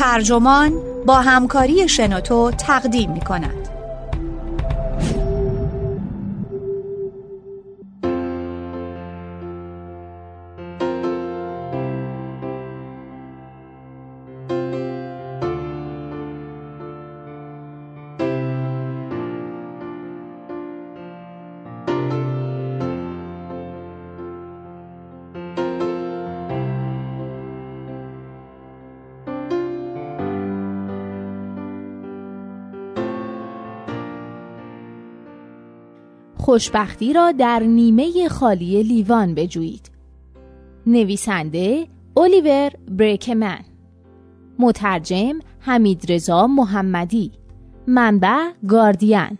ترجمان با همکاری شنوتو تقدیم می کند. خوشبختی را در نیمه خالی لیوان بجویید. نویسنده الیور بریکمن. مترجم حمید رضا محمدی. منبع گاردین.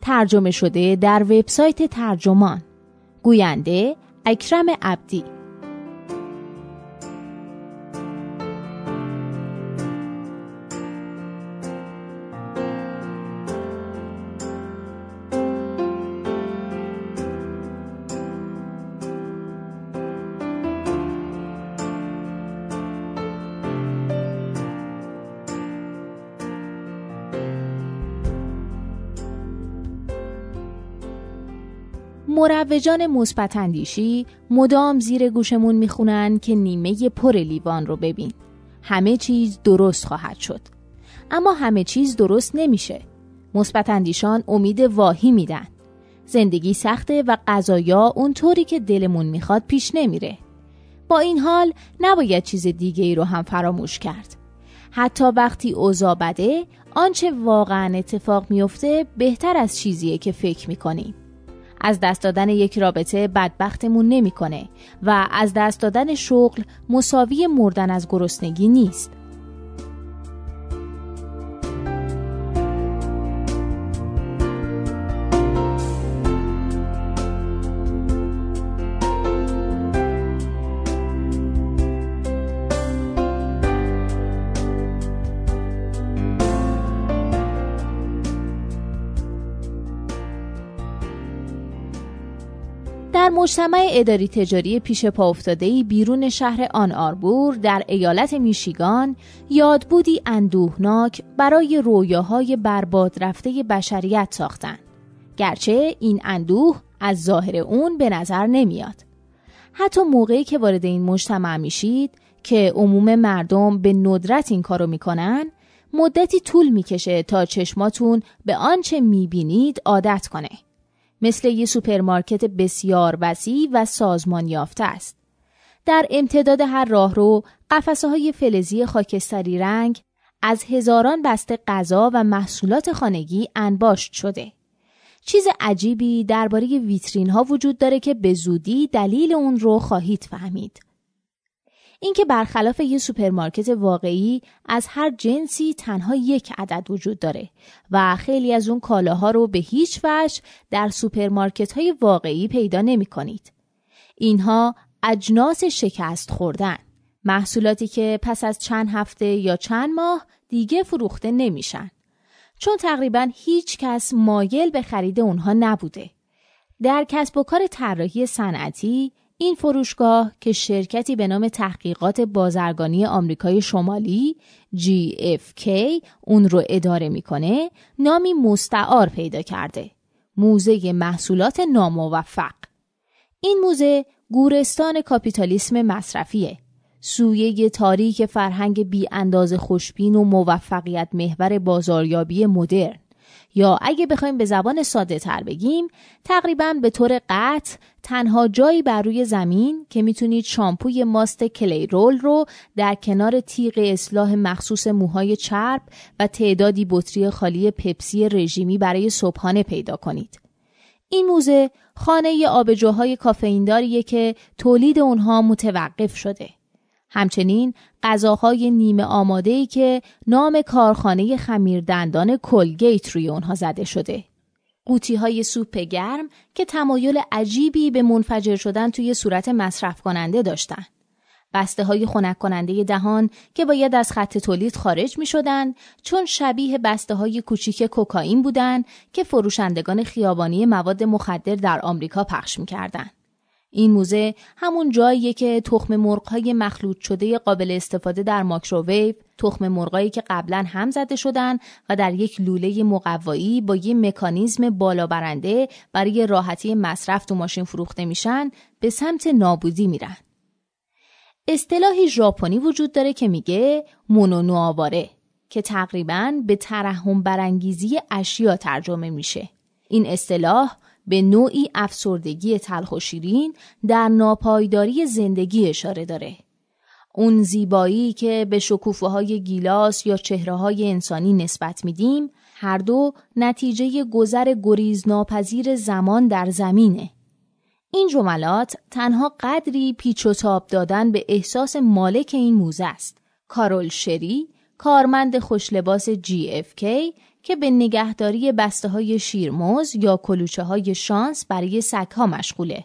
ترجمه شده در وبسایت ترجمان. گوینده اکرم عبدی. مروجان مثبت اندیشی مدام زیر گوشمون می‌خونن که نیمه پر لیوان رو ببین. همه چیز درست خواهد شد. اما همه چیز درست نمیشه. مثبت اندیشان امید واهی میدن. زندگی سخته و قضایا اونطوری که دلمون می‌خواد پیش نمیره. با این حال نباید چیز دیگه ای رو هم فراموش کرد. حتی وقتی اوضاع بده آنچه واقعا اتفاق میفته بهتر از چیزیه که فکر می‌کنیم. از دست دادن یک رابطه بدبختمون نمی‌کنه و از دست دادن شغل مساوی مردن از گرسنگی نیست. مجتمع اداری تجاری پیش پا افتاده بیرون شهر آن آربور در ایالت میشیگان یادبودی اندوهناک برای رویاهای برباد رفته بشریت ساختند. گرچه این اندوه از ظاهر اون به نظر نمیاد. حتی موقعی که وارد این مجتمع میشید که عموم مردم به ندرت این کارو می‌کنن مدتی طول می‌کشه تا چشماتون به آنچه می‌بینید عادت کنه. مثل یه سوپرمارکت بسیار وسیع و سازمان یافته است. در امتداد هر راهرو قفسه های فلزی خاکستری رنگ از هزاران بسته غذا و محصولات خانگی انباشت شده. چیز عجیبی درباره ویترین ها وجود داره که به زودی دلیل اون رو خواهید فهمید. اینکه برخلاف یه سوپرمارکت واقعی از هر جنسی تنها یک عدد وجود داره و خیلی از اون کالاها رو به هیچ وجه در سوپرمارکت های واقعی پیدا نمی کنید. اینها اجناس شکست خوردن محصولاتی که پس از چند هفته یا چند ماه دیگه فروخته نمیشن چون تقریبا هیچ کس مایل به خرید اونها نبوده. در کسب و کار طراحی صنعتی این فروشگاه که شرکتی به نام تحقیقات بازرگانی آمریکای شمالی GFK اون رو اداره می‌کنه نامی مستعار پیدا کرده. موزه محصولات ناموفق. این موزه گورستان کاپیتالیسم مصرفیه. سویه تاریک فرهنگ بی انداز خوشبین و موفقیت محور بازاریابی مدرن. یا اگه بخوایم به زبان ساده تر بگیم تقریبا به طور قطع تنها جایی بر روی زمین که می‌تونید شامپوی ماست کلی رول رو در کنار تیغ اصلاح مخصوص موهای چرب و تعدادی بطری خالی پپسی رژیمی برای صبحانه پیدا کنید. این موزه خانه آبجوهای کافئینداریه که تولید اونها متوقف شده. همچنین غذاهای نیمه آماده ای که نام کارخانه خمیردندان کلگیت روی اونها زده شده. قوطی های سوپ گرم که تمایل عجیبی به منفجر شدن توی صورت مصرف کننده داشتن. بسته های خنک کننده دهان که باید از خط تولید خارج می شدن چون شبیه بسته های کوچیک کوکائین بودند که فروشندگان خیابانی مواد مخدر در آمریکا پخش می کردن. این موزه همون جاییه که تخم مرغ‌های مخلوط شده قابل استفاده در ماکروویو، تخم مرغایی که قبلا هم زده شدن و در یک لوله مقوایی با یک مکانیزم بالا برنده برای راحتی مصرف تو ماشین فروخته میشن به سمت نابودی میرن. اصطلاحی ژاپنی وجود داره که میگه مونونوآواره که تقریبا به ترحم برانگیزی اشیا ترجمه میشه. این اصطلاح به نوعی افسردگی تلخ و شیرین در ناپایداری زندگی اشاره داره. اون زیبایی که به شکوفه های گیلاس یا چهره های انسانی نسبت میدیم هر دو نتیجه گذر گریز ناپذیر زمان در زمینه. این جملات تنها قدری پیچ و تاب دادن به احساس مالک این موزه است. کارول شری، کارمند خوشلباس GFK که به نگهداری بسته های شیرموز یا کلوچه های شانس برای سگها مشغوله.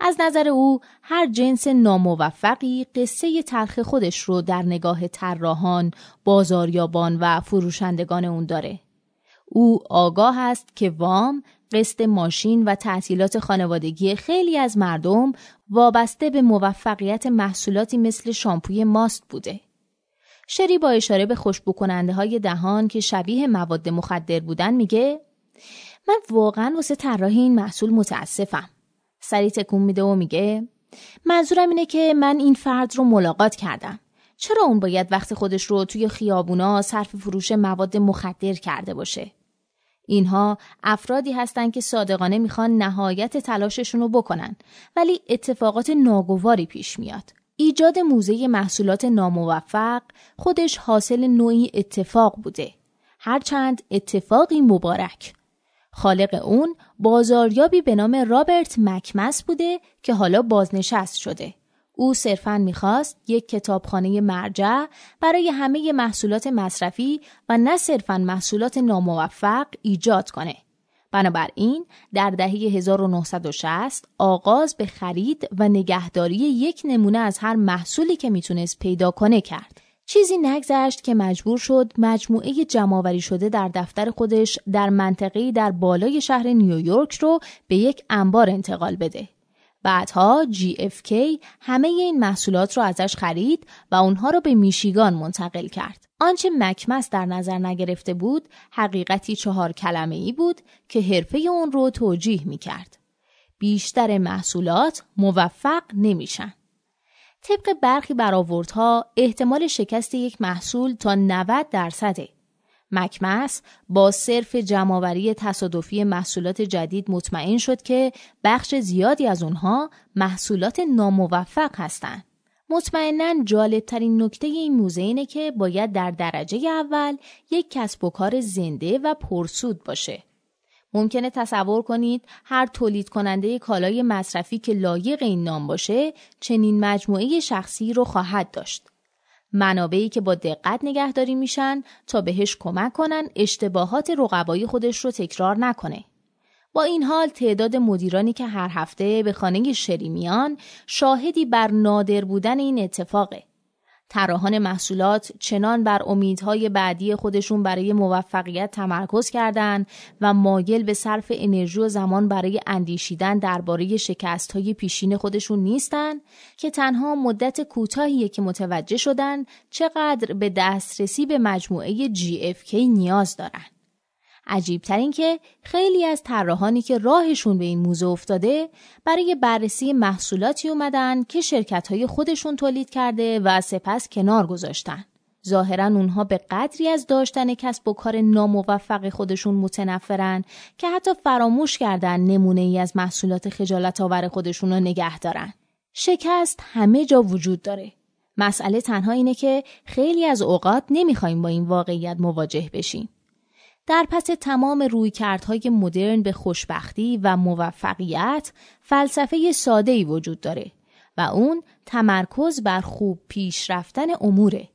از نظر او هر جنس ناموفقی قصه تلخ خودش رو در نگاه طراحان، بازاریابان و فروشندگان اون داره. او آگاه است که وام، قسط ماشین و تعطیلات خانوادگی خیلی از مردم وابسته به موفقیت محصولاتی مثل شامپوی ماست بوده. شری با اشاره به خوشبو کننده های دهان که شبیه مواد مخدر بودن میگه من واقعا واسه طراحی این محصول متاسفم. سری تکون میده و میگه منظورم اینه که من این فرد رو ملاقات کردم. چرا اون باید وقت خودش رو توی خیابونا صرف فروش مواد مخدر کرده باشه؟ اینها افرادی هستند که صادقانه می‌خوان نهایت تلاششون رو بکنن ولی اتفاقات ناگواری پیش میاد. ایجاد موزه محصولات ناموفق خودش حاصل نوعی اتفاق بوده. هرچند اتفاقی مبارک. خالق اون بازاریابی به نام رابرت مکمس بوده که حالا بازنشست شده. او صرفا می‌خواست یک کتابخانه مرجع برای همه محصولات مصرفی و نه صرفا محصولات ناموفق ایجاد کنه. بنابراین در دهه 1960 آغاز به خرید و نگهداری یک نمونه از هر محصولی که می‌تونست پیدا کنه کرد. چیزی نگذشت که مجبور شد مجموعه جمعآوری شده در دفتر خودش در منطقه‌ای در بالای شهر نیویورک رو به یک انبار انتقال بده. بعدها GFK همه این محصولات رو ازش خرید و اونها رو به میشیگان منتقل کرد. آنچه مکمس در نظر نگرفته بود حقیقتی چهار کلمه ای بود که حرفه اون رو توجیه می کرد. بیشتر محصولات موفق نمیشن. طبق برخی برآوردها احتمال شکست یک محصول تا 90 درصده. مکمس با صرف جمعآوری تصادفی محصولات جدید مطمئن شد که بخش زیادی از اونها محصولات ناموفق هستند. مطمئنا جالبترین نکته این موزه اینه که باید در درجه اول یک کسب و کار زنده و پرسود باشه. ممکنه تصور کنید هر تولید کننده کالای مصرفی که لایق این نام باشه چنین مجموعه شخصی رو خواهد داشت. منابعی که با دقت نگهداری میشن تا بهش کمک کنن اشتباهات رقبای خودش رو تکرار نکنه. با این حال تعداد مدیرانی که هر هفته به خانه شری میان شاهدی بر نادر بودن این اتفاقه. طراحان محصولات چنان بر امیدهای بعدی خودشون برای موفقیت تمرکز کردند و مایل به صرف انرژی و زمان برای اندیشیدن درباره شکستهای پیشین خودشون نیستن که تنها مدت کوتاهی که متوجه شدن چقدر به دسترسی به مجموعه GFK نیاز دارن. عجیبتر این که خیلی از طراحانی که راهشون به این موزه افتاده برای بررسی محصولاتی اومدن که شرکت های خودشون تولید کرده و سپس کنار گذاشتن. ظاهرا اونها به قدری از داشتن کسب و کار ناموفق خودشون متنفرن که حتی فراموش کردن نمونه ای از محصولات خجالت آور خودشون رو نگه دارن. شکست همه جا وجود داره. مسئله تنها اینه که خیلی از اوقات نمی‌خوایم با این واقعیت مواجه بشیم. در پس تمام رویکردهای مدرن به خوشبختی و موفقیت فلسفه ساده ای وجود داره و اون تمرکز بر خوب پیش رفتن اموره.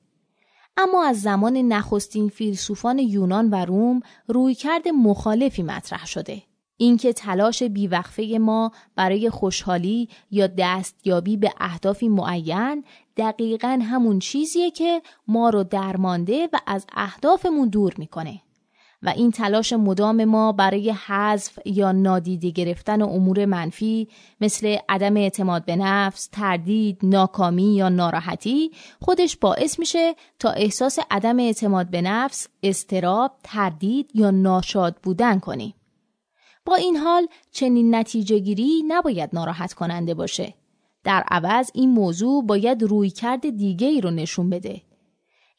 اما از زمان نخستین فیلسوفان یونان و روم رویکرد مخالفی مطرح شده. اینکه تلاش بیوقفه ما برای خوشحالی یا دستیابی به اهدافی معین دقیقا همون چیزیه که ما رو درمانده و از اهدافمون دور می‌کنه. و این تلاش مدام ما برای حذف یا نادیده گرفتن امور منفی مثل عدم اعتماد به نفس، تردید، ناکامی یا ناراحتی خودش باعث میشه تا احساس عدم اعتماد به نفس، استراب، تردید یا ناشاد بودن کنیم. با این حال چنین نتیجه گیری نباید ناراحت کننده باشه. در عوض این موضوع باید روی کرد دیگه ای رو نشون بده.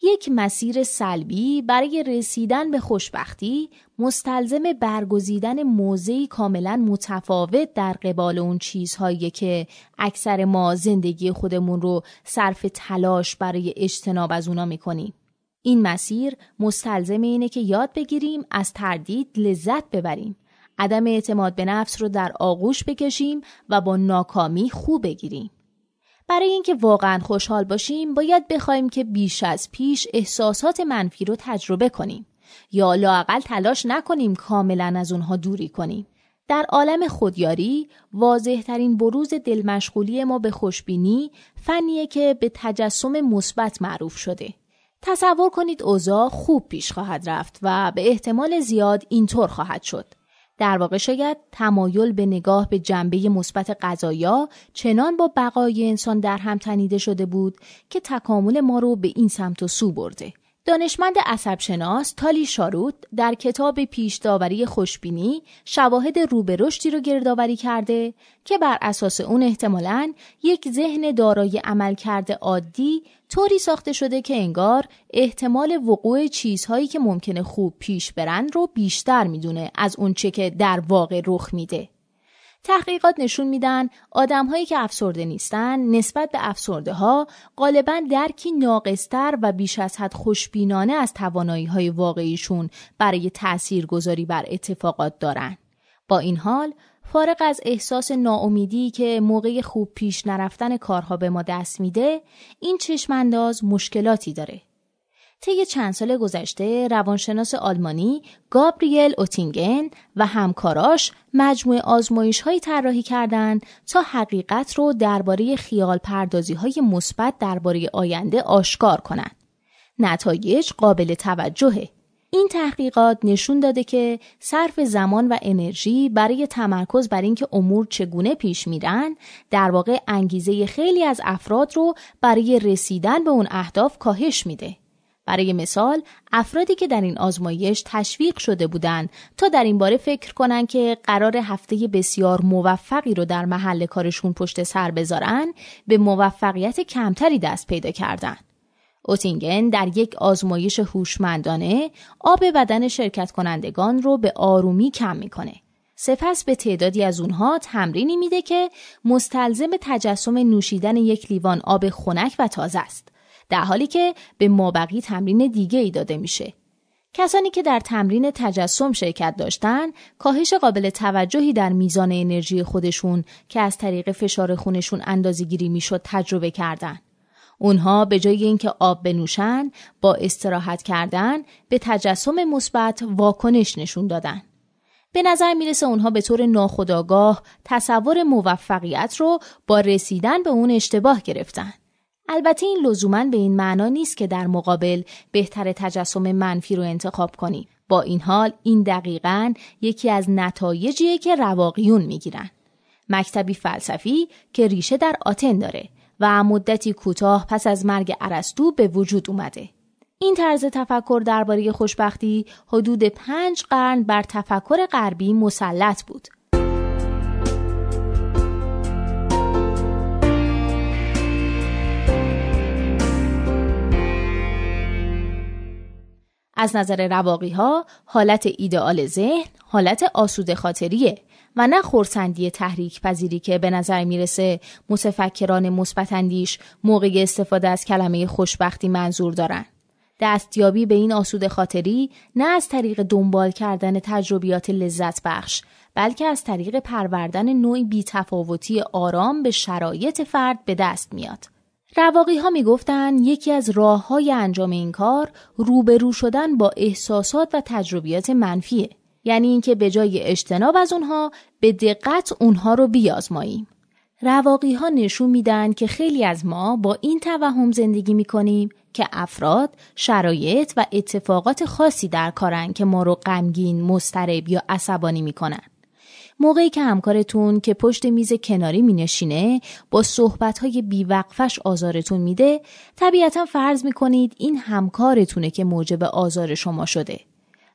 یک مسیر سلبی برای رسیدن به خوشبختی مستلزم برگزیدن موضعی کاملا متفاوت در قبال اون چیزهایی که اکثر ما زندگی خودمون رو صرف تلاش برای اجتناب از اونا می‌کنیم. این مسیر مستلزم اینه که یاد بگیریم از تردید لذت ببریم. عدم اعتماد به نفس رو در آغوش بکشیم و با ناکامی خوب بگیریم. برای اینکه واقعا خوشحال باشیم باید بخوایم که بیش از پیش احساسات منفی رو تجربه کنیم یا لاقل تلاش نکنیم کاملا از اونها دوری کنیم. در عالم خودیاری واضح ترین بروز دلمشغولی ما به خوشبینی فنیه که به تجسم مثبت معروف شده. تصور کنید اوضاع خوب پیش خواهد رفت و به احتمال زیاد اینطور خواهد شد. در واقع شاید تمایل به نگاه به جنبه مثبت قضایا چنان با بقای انسان در هم تنیده شده بود که تکامل ما رو به این سمت و سو برده. دانشمند عصبشناس تالی شاروت در کتاب پیش داوری خوشبینی شواهد روبه رشدی رو گردآوری کرده که بر اساس اون احتمالاً یک ذهن دارای عملکرد عادی طوری ساخته شده که انگار احتمال وقوع چیزهایی که ممکنه خوب پیش برن رو بیشتر می‌دونه از اونچه که در واقع رخ میده. تحقیقات نشون میدن آدمهایی که افسرده نیستن نسبت به افسرده ها غالبا درکی ناقصتر و بیش از حد خوشبینانه از توانایی های واقعیشون برای تأثیر گذاری بر اتفاقات دارن. با این حال فارغ از احساس ناامیدی که موقع خوب پیش نرفتن کارها به ما دست میده این چشمانداز مشکلاتی داره طی چند سال گذشته روانشناس آلمانی گابریل اوتینگن و همکاراش مجموعه آزمایش هایی طراحی کردند تا حقیقت رو درباره خیال پردازی های مثبت درباره آینده آشکار کنند. نتایج قابل توجهه. این تحقیقات نشون داده که صرف زمان و انرژی برای تمرکز بر اینکه امور چگونه پیش میرن در واقع انگیزه خیلی از افراد رو برای رسیدن به اون اهداف کاهش میده. برای مثال افرادی که در این آزمایش تشویق شده بودند تا در این باره فکر کنند که قرار هفته بسیار موفقی رو در محل کارشون پشت سر بذارن به موفقیت کمتری دست پیدا کردند. اوتینگن در یک آزمایش هوشمندانه آب بدن شرکت کنندگان رو به آرومی کم می‌کنه. سپس به تعدادی از اونها تمرینی میده که مستلزم تجسم نوشیدن یک لیوان آب خنک و تازه است. در حالی که به مابقی تمرین دیگه ای داده میشه. کسانی که در تمرین تجسم شرکت داشتن کاهش قابل توجهی در میزان انرژی خودشون که از طریق فشار خونشون اندازه‌گیری می‌شد تجربه کردند. اونها به جای اینکه آب بنوشن با استراحت کردن به تجسم مثبت واکنش نشون دادن. به نظر می‌رسه اونها به طور ناخودآگاه تصور موفقیت رو با رسیدن به اون اشتباه گرفتن. البته این لزوما به این معنا نیست که در مقابل بهتر تجسم منفی رو انتخاب کنیم. با این حال این دقیقا یکی از نتایجیه که رواقیون می‌گیرن. مکتبی فلسفی که ریشه در آتن داره و مدتی کوتاه پس از مرگ ارسطو به وجود اومده. این طرز تفکر درباره خوشبختی حدود پنج قرن بر تفکر غربی مسلط بود. از نظر رواقی ها حالت ایدئال ذهن حالت آسوده خاطریه و نه خورسندی تحریک پذیری که به نظر می‌رسه متفکران مثبتاندیش موقع استفاده از کلمه خوشبختی منظور دارن. دستیابی به این آسوده خاطری نه از طریق دنبال کردن تجربیات لذت بخش بلکه از طریق پروردن نوعی بیتفاوتی آرام به شرایط فرد به دست میاد. رواقی ها می گفتن یکی از راه های انجام این کار روبرو شدن با احساسات و تجربیات منفیه. یعنی اینکه به جای اجتناب از اونها به دقت اونها رو بیازماییم. رواقی ها نشون میدن که خیلی از ما با این توهم زندگی می‌کنیم که افراد، شرایط و اتفاقات خاصی در کارن که ما رو غمگین، مضطرب یا عصبانی می‌کنن. موقعی که همکارتون که پشت میز کناری می نشینه با صحبتهای بیوقفش آزارتون میده طبیعتا فرض می کنید این همکارتونه که موجب آزار شما شده.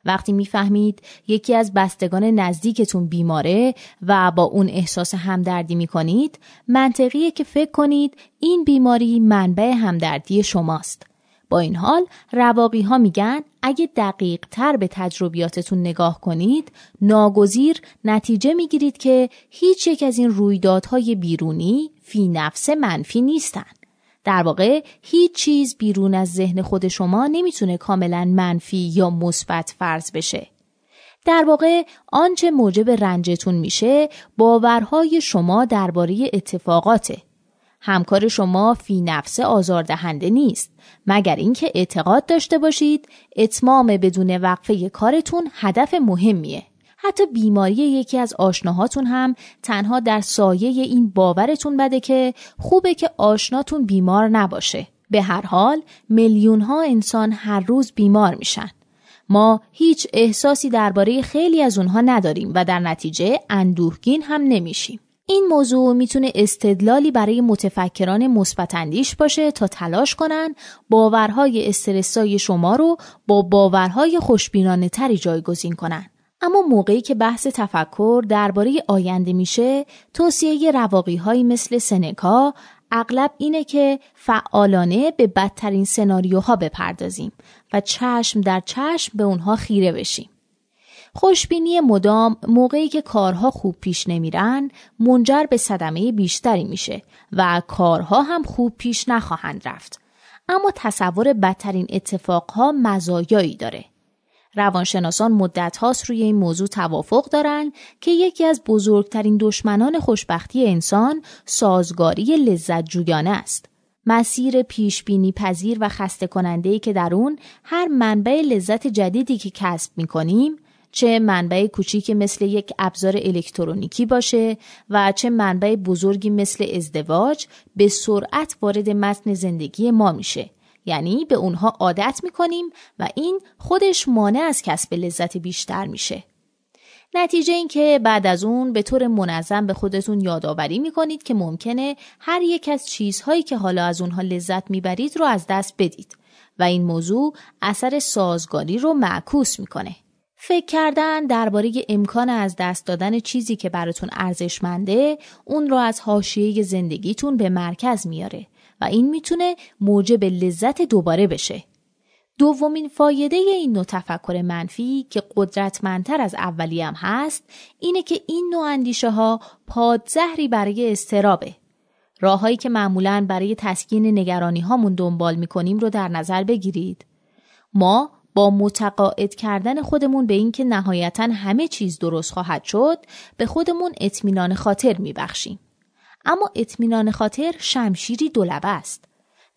وقتی می‌فهمید یکی از بستگان نزدیکتون بیماره و با اون احساس همدردی می کنید منطقیه که فکر کنید این بیماری منبع همدردی شماست. با این حال رواقی ها میگن اگه دقیق تر به تجربیاتتون نگاه کنید ناگزیر نتیجه می‌گیرید که هیچ یک از این رویدادهای بیرونی فی نفس منفی نیستن. در واقع هیچ چیز بیرون از ذهن خود شما نمی‌تونه کاملا منفی یا مثبت فرض بشه. در واقع آنچه موجب رنجتون میشه باورهای شما درباره اتفاقاته همکار شما فی نفس آزاردهنده نیست. مگر اینکه اعتقاد داشته باشید اتمام بدون وقفه کارتون هدف مهمیه. حتی بیماری یکی از آشناهاتون هم تنها در سایه این باورتون بده که خوبه که آشناتون بیمار نباشه. به هر حال میلیون ها انسان هر روز بیمار میشن. ما هیچ احساسی درباره خیلی از اونها نداریم و در نتیجه اندوهگین هم نمیشیم. این موضوع می‌تونه استدلالی برای متفکران مثبتاندیش باشه تا تلاش کنن باورهای استرسای شما رو با باورهای خوشبینانه تری جایگزین کنن. اما موقعی که بحث تفکر درباره آینده میشه توصیه رواقی های مثل سنکا اغلب اینه که فعالانه به بدترین سناریوها بپردازیم و چشم در چشم به اونها خیره بشیم. خوشبینی مدام موقعی که کارها خوب پیش نمیرن منجر به صدمه بیشتری میشه و کارها هم خوب پیش نخواهند رفت. اما تصور بدترین اتفاقها مزایایی داره. روانشناسان مدت هاست روی این موضوع توافق دارند که یکی از بزرگترین دشمنان خوشبختی انسان سازگاری لذت جویانه است. مسیر پیش بینی پذیر و خسته کننده که در اون هر منبع لذت جدیدی که کسب می کنیم چه منبع کوچیکی مثل یک ابزار الکترونیکی باشه و چه منبع بزرگی مثل ازدواج به سرعت وارد متن زندگی ما میشه یعنی به اونها عادت می‌کنیم و این خودش مانع از کسب لذت بیشتر میشه نتیجه این که بعد از اون به طور منظم به خودتون یادآوری می‌کنید که ممکنه هر یک از چیزهایی که حالا از اونها لذت می‌برید رو از دست بدید و این موضوع اثر سازگاری رو معکوس می‌کنه. فکر کردن درباره امکان از دست دادن چیزی که براتون ارزشمنده اون رو از حاشیه زندگیتون به مرکز میاره و این می‌تونه موجب لذت دوباره بشه. دومین فایده این نوع تفکر منفی که قدرتمندتر از اولی هم هست اینه که این نوع اندیشه ها پادزهری برای استرابه. راههایی که معمولا برای تسکین نگرانی هامون دنبال می‌کنیم رو در نظر بگیرید. ما با متقاعد کردن خودمون به اینکه نهایتا همه چیز درست خواهد شد به خودمون اطمینان خاطر میبخشیم. اما اطمینان خاطر شمشیری دولبه است.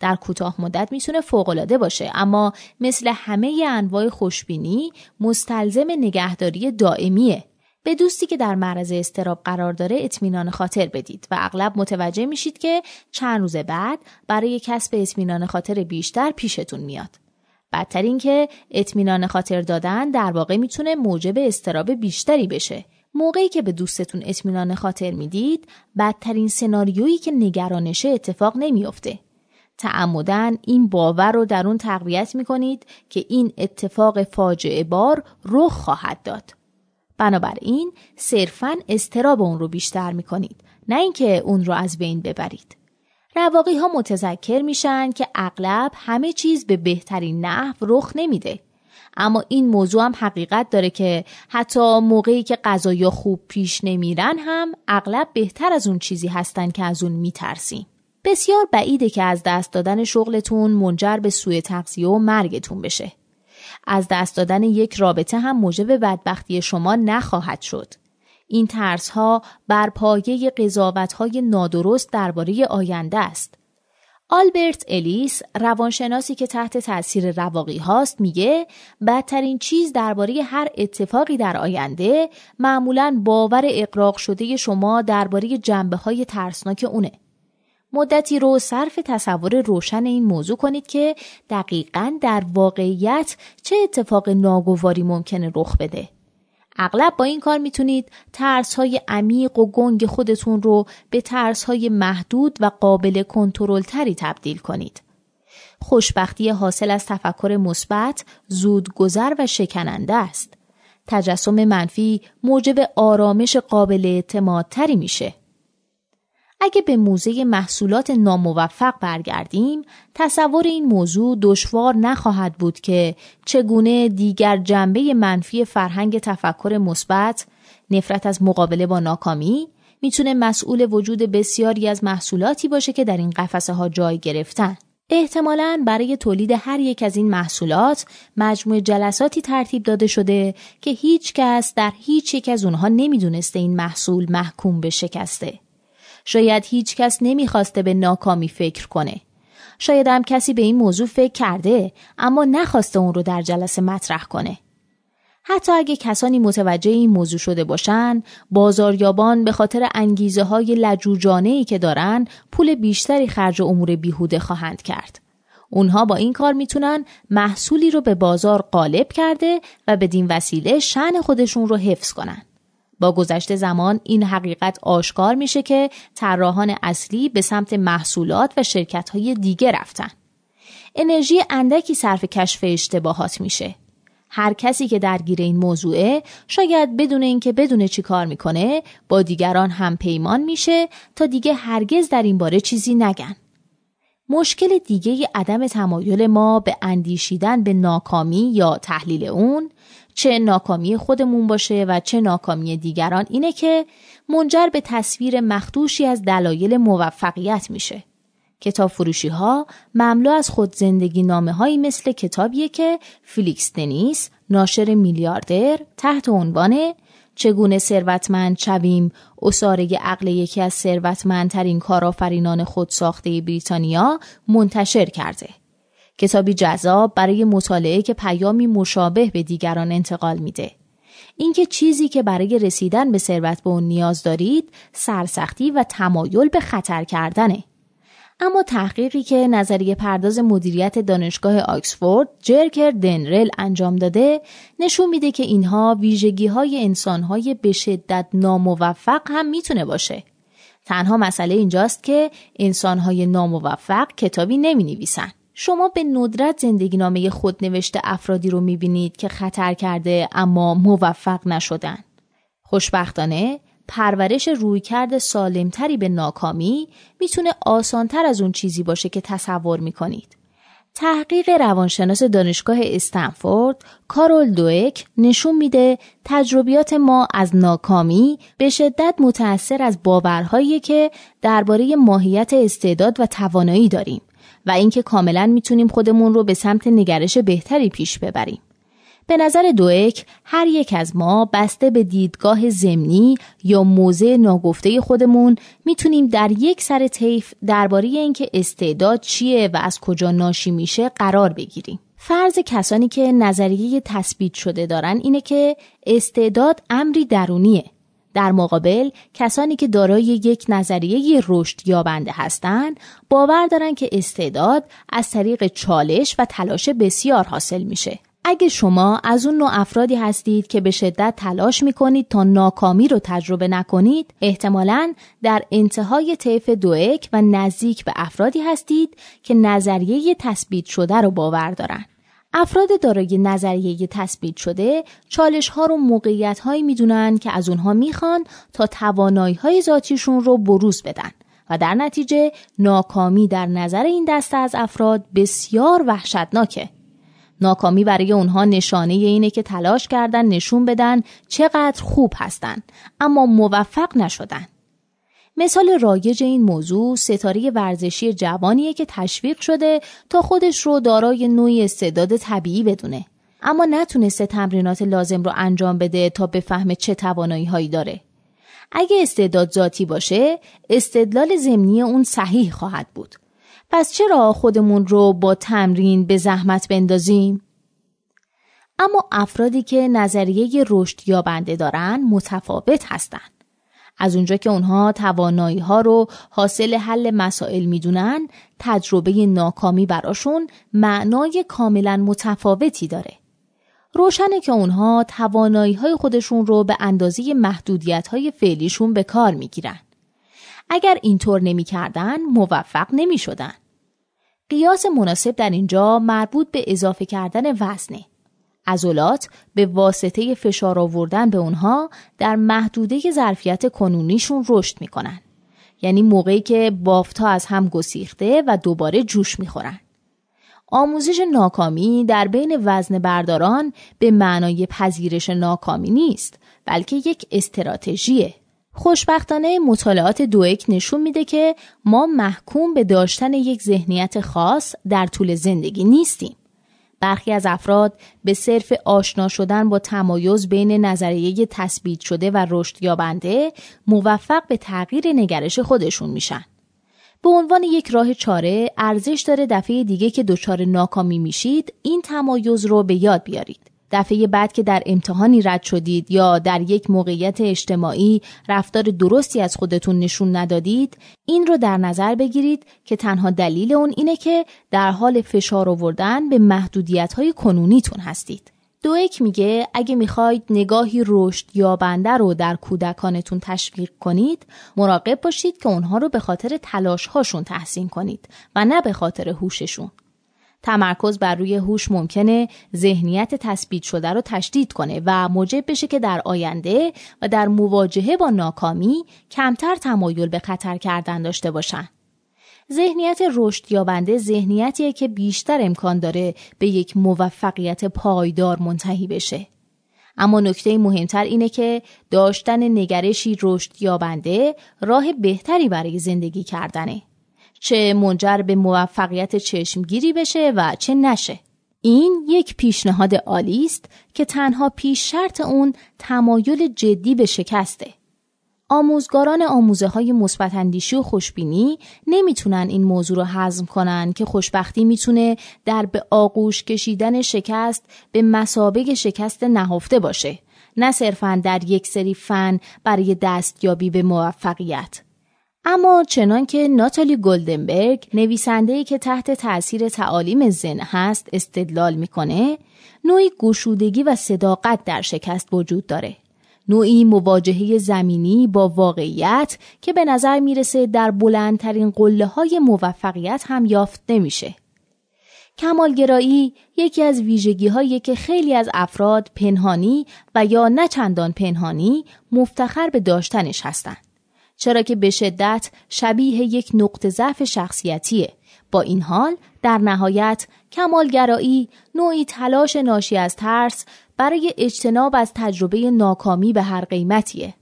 در کوتاه مدت می‌تونه فوقالعاده باشه اما مثل همه انواع خوشبینی مستلزم نگهداری دائمیه. به دوستی که در معرض استراب قرار داره اطمینان خاطر بدید و اغلب متوجه میشید که چند روز بعد برای کسب اطمینان خاطر بیشتر پیشتون میاد. بدتر اینکه اطمینان خاطر دادن در واقع می‌تونه موجب استراب بیشتری بشه. موقعی که به دوستتون اطمینان خاطر می‌دید بدترین سناریویی که نگرانشه اتفاق نمیافته. تعمدن این باور رو در اون تقویت می‌کنید که این اتفاق فاجعه بار رخ خواهد داد. بنابراین صرفا استراب اون رو بیشتر می‌کنید نه اینکه اون رو از بین ببرید. رواقی ها متذکر میشن که اغلب همه چیز به بهترین نحو رخ نمیده. اما این موضوع هم حقیقت داره که حتی موقعی که قضایا خوب پیش نمیرن هم اغلب بهتر از اون چیزی هستن که از اون میترسیم. بسیار بعیده که از دست دادن شغلتون منجر به سوء تغذیه و مرگتون بشه. از دست دادن یک رابطه هم موجب بدبختی شما نخواهد شد. این ترس ها بر پایه قضاوت های نادرست درباره آینده است. آلبرت الیس روانشناسی که تحت تاثیر رواقی هاست میگه بدترین چیز درباره هر اتفاقی در آینده معمولا باور اقراق شده شما درباره جنبه های ترسناک اونه. مدتی رو صرف تصور روشن این موضوع کنید که دقیقا در واقعیت چه اتفاق ناگواری ممکنه رخ بده. اغلب با این کار می‌تونید ترس های عمیق و گنگ خودتون رو به ترس های محدود و قابل کنترل تری تبدیل کنید. خوشبختی حاصل از تفکر مثبت زود گذر و شکننده است. تجسم منفی موجب آرامش قابل اعتمادتری میشه. اگه به موزه محصولات ناموفق برگردیم تصور این موضوع دشوار نخواهد بود که چگونه دیگر جنبه منفی فرهنگ تفکر مثبت نفرت از مقابله با ناکامی می‌تونه مسئول وجود بسیاری از محصولاتی باشه که در این قفسه ها جای گرفتن احتمالا برای تولید هر یک از این محصولات مجموع جلساتی ترتیب داده شده که هیچ کس در هیچ یک از اونها نمی‌دونسته این محصول محکوم به شکسته. شاید هیچ کس نمی‌خواسته به ناکامی فکر کنه. شاید هم کسی به این موضوع فکر کرده اما نخواسته اون رو در جلسه مطرح کنه. حتی اگه کسانی متوجه این موضوع شده باشن، بازاریابان به خاطر انگیزه های لجوجانه ای که دارن پول بیشتری خرج امور بیهوده خواهند کرد. اونها با این کار می‌تونن محصولی رو به بازار غالب کرده و بدین وسیله شن خودشون رو حفظ کنن. با گذشت زمان این حقیقت آشکار میشه که طراحان اصلی به سمت محصولات و شرکت های دیگه رفتن. انرژی اندکی صرف کشف اشتباهات میشه. هر کسی که درگیر این موضوعه شاید بدون اینکه بدونه چی کار می‌کنه با دیگران هم پیمان میشه تا دیگه هرگز در این باره چیزی نگن. مشکل دیگه عدم تمایل ما به اندیشیدن به ناکامی یا تحلیل اون چه ناکامی خودمون باشه و چه ناکامی دیگران اینه که منجر به تصویر مخدوشی از دلایل موفقیت میشه. کتاب فروشی ها مملو از خود زندگی نامه هایی مثل کتابیه که فیلیکس دنیس ناشر میلیاردر تحت عنوان چگونه ثروتمند شویم اصاره عقل یکی از ثروتمندترین کارآفرینان خودساخته بریتانیا منتشر کرده. کتابی جذاب برای مطالعه که پیامی مشابه به دیگران انتقال میده. اینکه چیزی که برای رسیدن به ثروت به اون نیاز دارید سرسختی و تمایل به خطر کردنه. اما تحقیقی که نظریه پرداز مدیریت دانشگاه آکسفورد جرکر دنرل انجام داده نشون میده که اینها ویژگی های انسان های به شدت ناموفق هم می‌تونه باشه. تنها مسئله اینجاست که انسان های ناموفق کتابی نمی نویسن. شما به ندرت زندگی نامه خود نوشته افرادی رو می‌بینید که خطر کرده اما موفق نشدن. خوشبختانه پرورش رویکرد سالمتری به ناکامی می‌تونه آسانتر از اون چیزی باشه که تصور می‌کنید. تحقیق روانشناس دانشگاه استنفورد کارول دوک نشون میده تجربیات ما از ناکامی به شدت متأثر از باورهایی که درباره ماهیت استعداد و توانایی داریم و اینکه کاملا می‌تونیم خودمون رو به سمت نگرش بهتری پیش ببریم. به نظر دوک هر یک از ما بسته به دیدگاه زمینی یا موضع ناگفته خودمون می‌تونیم در یک سر طیف درباره اینکه استعداد چیه و از کجا ناشی میشه قرار بگیریم. فرض کسانی که نظریه تثبیت شده دارن اینه که استعداد امری درونیه در مقابل کسانی که دارای یک نظریه رشد یابنده هستند باور دارند که استعداد از طریق چالش و تلاش بسیار حاصل میشه. اگه شما از اون نوع افرادی هستید که به شدت تلاش می‌کنید تا ناکامی رو تجربه نکنید احتمالا در انتهای طیف دوئک و نزدیک به افرادی هستید که نظریه تثبیت شده رو باور دارن. افراد دارای نظریه تثبیت شده چالش ها رو موقعیت هایی می‌دونن که از اونها می‌خوان تا توانایی های ذاتیشون رو بروز بدن و در نتیجه ناکامی در نظر این دسته از افراد بسیار وحشتناکه. ناکامی برای اونها نشانه اینه که تلاش کردن نشون بدن چقدر خوب هستن اما موفق نشدن. مثال رایج این موضوع ستاره ورزشی جوانیه که تشویق شده تا خودش رو دارای نوعی استعداد طبیعی بدونه اما نتونسته تمرینات لازم رو انجام بده تا بفهمه چه توانایی هایی داره اگه استعداد ذاتی باشه استدلال ضمنی اون صحیح خواهد بود پس چرا خودمون رو با تمرین به زحمت بندازیم؟ اما افرادی که نظریه رشد یابنده دارن متفاوت هستند. از اونجا که اونها توانایی ها رو حاصل حل مسائل می‌دونن تجربه ناکامی براشون معنای کاملا متفاوتی داره. روشنه که اونها توانایی های خودشون رو به اندازه محدودیت های فعلیشون به کار می‌گیرن. اگر اینطور نمی‌کردن موفق نمی شدن. قیاس مناسب در اینجا مربوط به اضافه کردن وزنه. عضلات به واسطه فشار آوردن به اونها در محدوده ظرفیت کنونیشون رشد می‌کنن. یعنی موقعی که بافتها از هم گسیخته و دوباره جوش می‌خورن. آموزش ناکامی در بین وزن برداران به معنای پذیرش ناکامی نیست بلکه یک استراتژیه. خوشبختانه مطالعات دوئک نشون میده که ما محکوم به داشتن یک ذهنیت خاص در طول زندگی نیستیم. برخی از افراد به صرف آشنا شدن با تمایز بین نظریه تثبیت شده و رشد یابنده موفق به تغییر نگرش خودشون میشن. به عنوان یک راه چاره ارزش داره دفعه دیگه که دچار ناکامی میشید این تمایز رو به یاد بیارید. دفعه بعد که در امتحانی رد شدید یا در یک موقعیت اجتماعی رفتار درستی از خودتون نشون ندادید این رو در نظر بگیرید که تنها دلیل اون اینه که در حال فشار آوردن به محدودیت های کنونیتون هستید. دویک میگه اگه می‌خواید نگاهی رشد یا بنده رو در کودکانتون تشویق کنید مراقب باشید که اونها رو به خاطر تلاش هاشون تحسین کنید و نه به خاطر هوششون. تمرکز بر روی هوش ممکنه ذهنیت تثبیت شده رو تشدید کنه و موجب بشه که در آینده و در مواجهه با ناکامی کمتر تمایل به خطر کردن داشته باشن. ذهنیت رشد یابنده ذهنیتیه که بیشتر امکان داره به یک موفقیت پایدار منتهی بشه. اما نکته مهمتر اینه که داشتن نگرشی رشد یابنده راه بهتری برای زندگی کردنه. چه منجر به موفقیت چشمگیری بشه و چه نشه. این یک پیشنهاد عالی است که تنها پیش شرط اون تمایل جدی به شکسته. آموزگاران آموزه های مثبت و خوشبینی نمی‌تونن این موضوع رو هضم کنن که خوشبختی می‌تونه در به آغوش کشیدن شکست به مسابق شکست نهفته باشه نه صرفا در یک سری فن برای دستیابی به موفقیت. اما چنان که ناتالی گلدنبرگ نویسنده که تحت تاثیر تعالیم زن هست استدلال می‌کنه نوعی گشودگی و صداقت در شکست وجود داره. نوعی مواجهه زمینی با واقعیت که به نظر می‌رسه در بلندترین قله های موفقیت هم یافت نمیشه. کمالگرایی یکی از ویژگی هایی که خیلی از افراد پنهانی و یا نه چندان پنهانی مفتخر به داشتنش هستند. چرا که به شدت شبیه یک نقطه ضعف شخصیتیه. با این حال در نهایت کمالگرایی نوعی تلاش ناشی از ترس برای اجتناب از تجربه ناکامی به هر قیمتیه.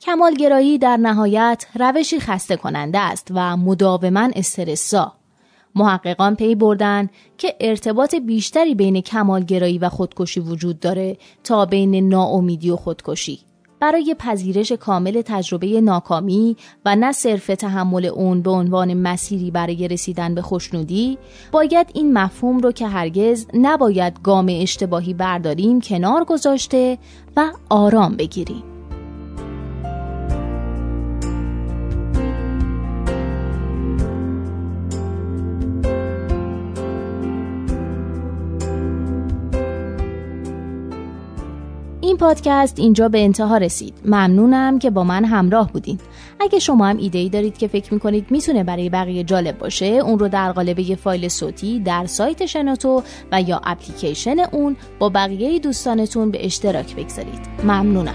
کمالگرایی در نهایت روشی خسته کننده است و مداوما استرسا محققان پی بردن که ارتباط بیشتری بین کمالگرایی و خودکشی وجود داره تا بین ناامیدی و خودکشی. برای پذیرش کامل تجربه ناکامی و نه صرف تحمل اون به عنوان مسیری برای رسیدن به خوشنودی باید این مفهوم رو که هرگز نباید گام اشتباهی برداریم کنار گذاشته و آرام بگیریم. پادکست اینجا به انتها رسید. ممنونم که با من همراه بودین. اگه شما هم ایده ای دارید که فکر می‌کنید می‌تونه برای بقیه جالب باشه اون رو در قالب یه فایل صوتی در سایت شنوتو و یا اپلیکیشن اون با بقیه دوستانتون به اشتراک بگذارید. ممنونم.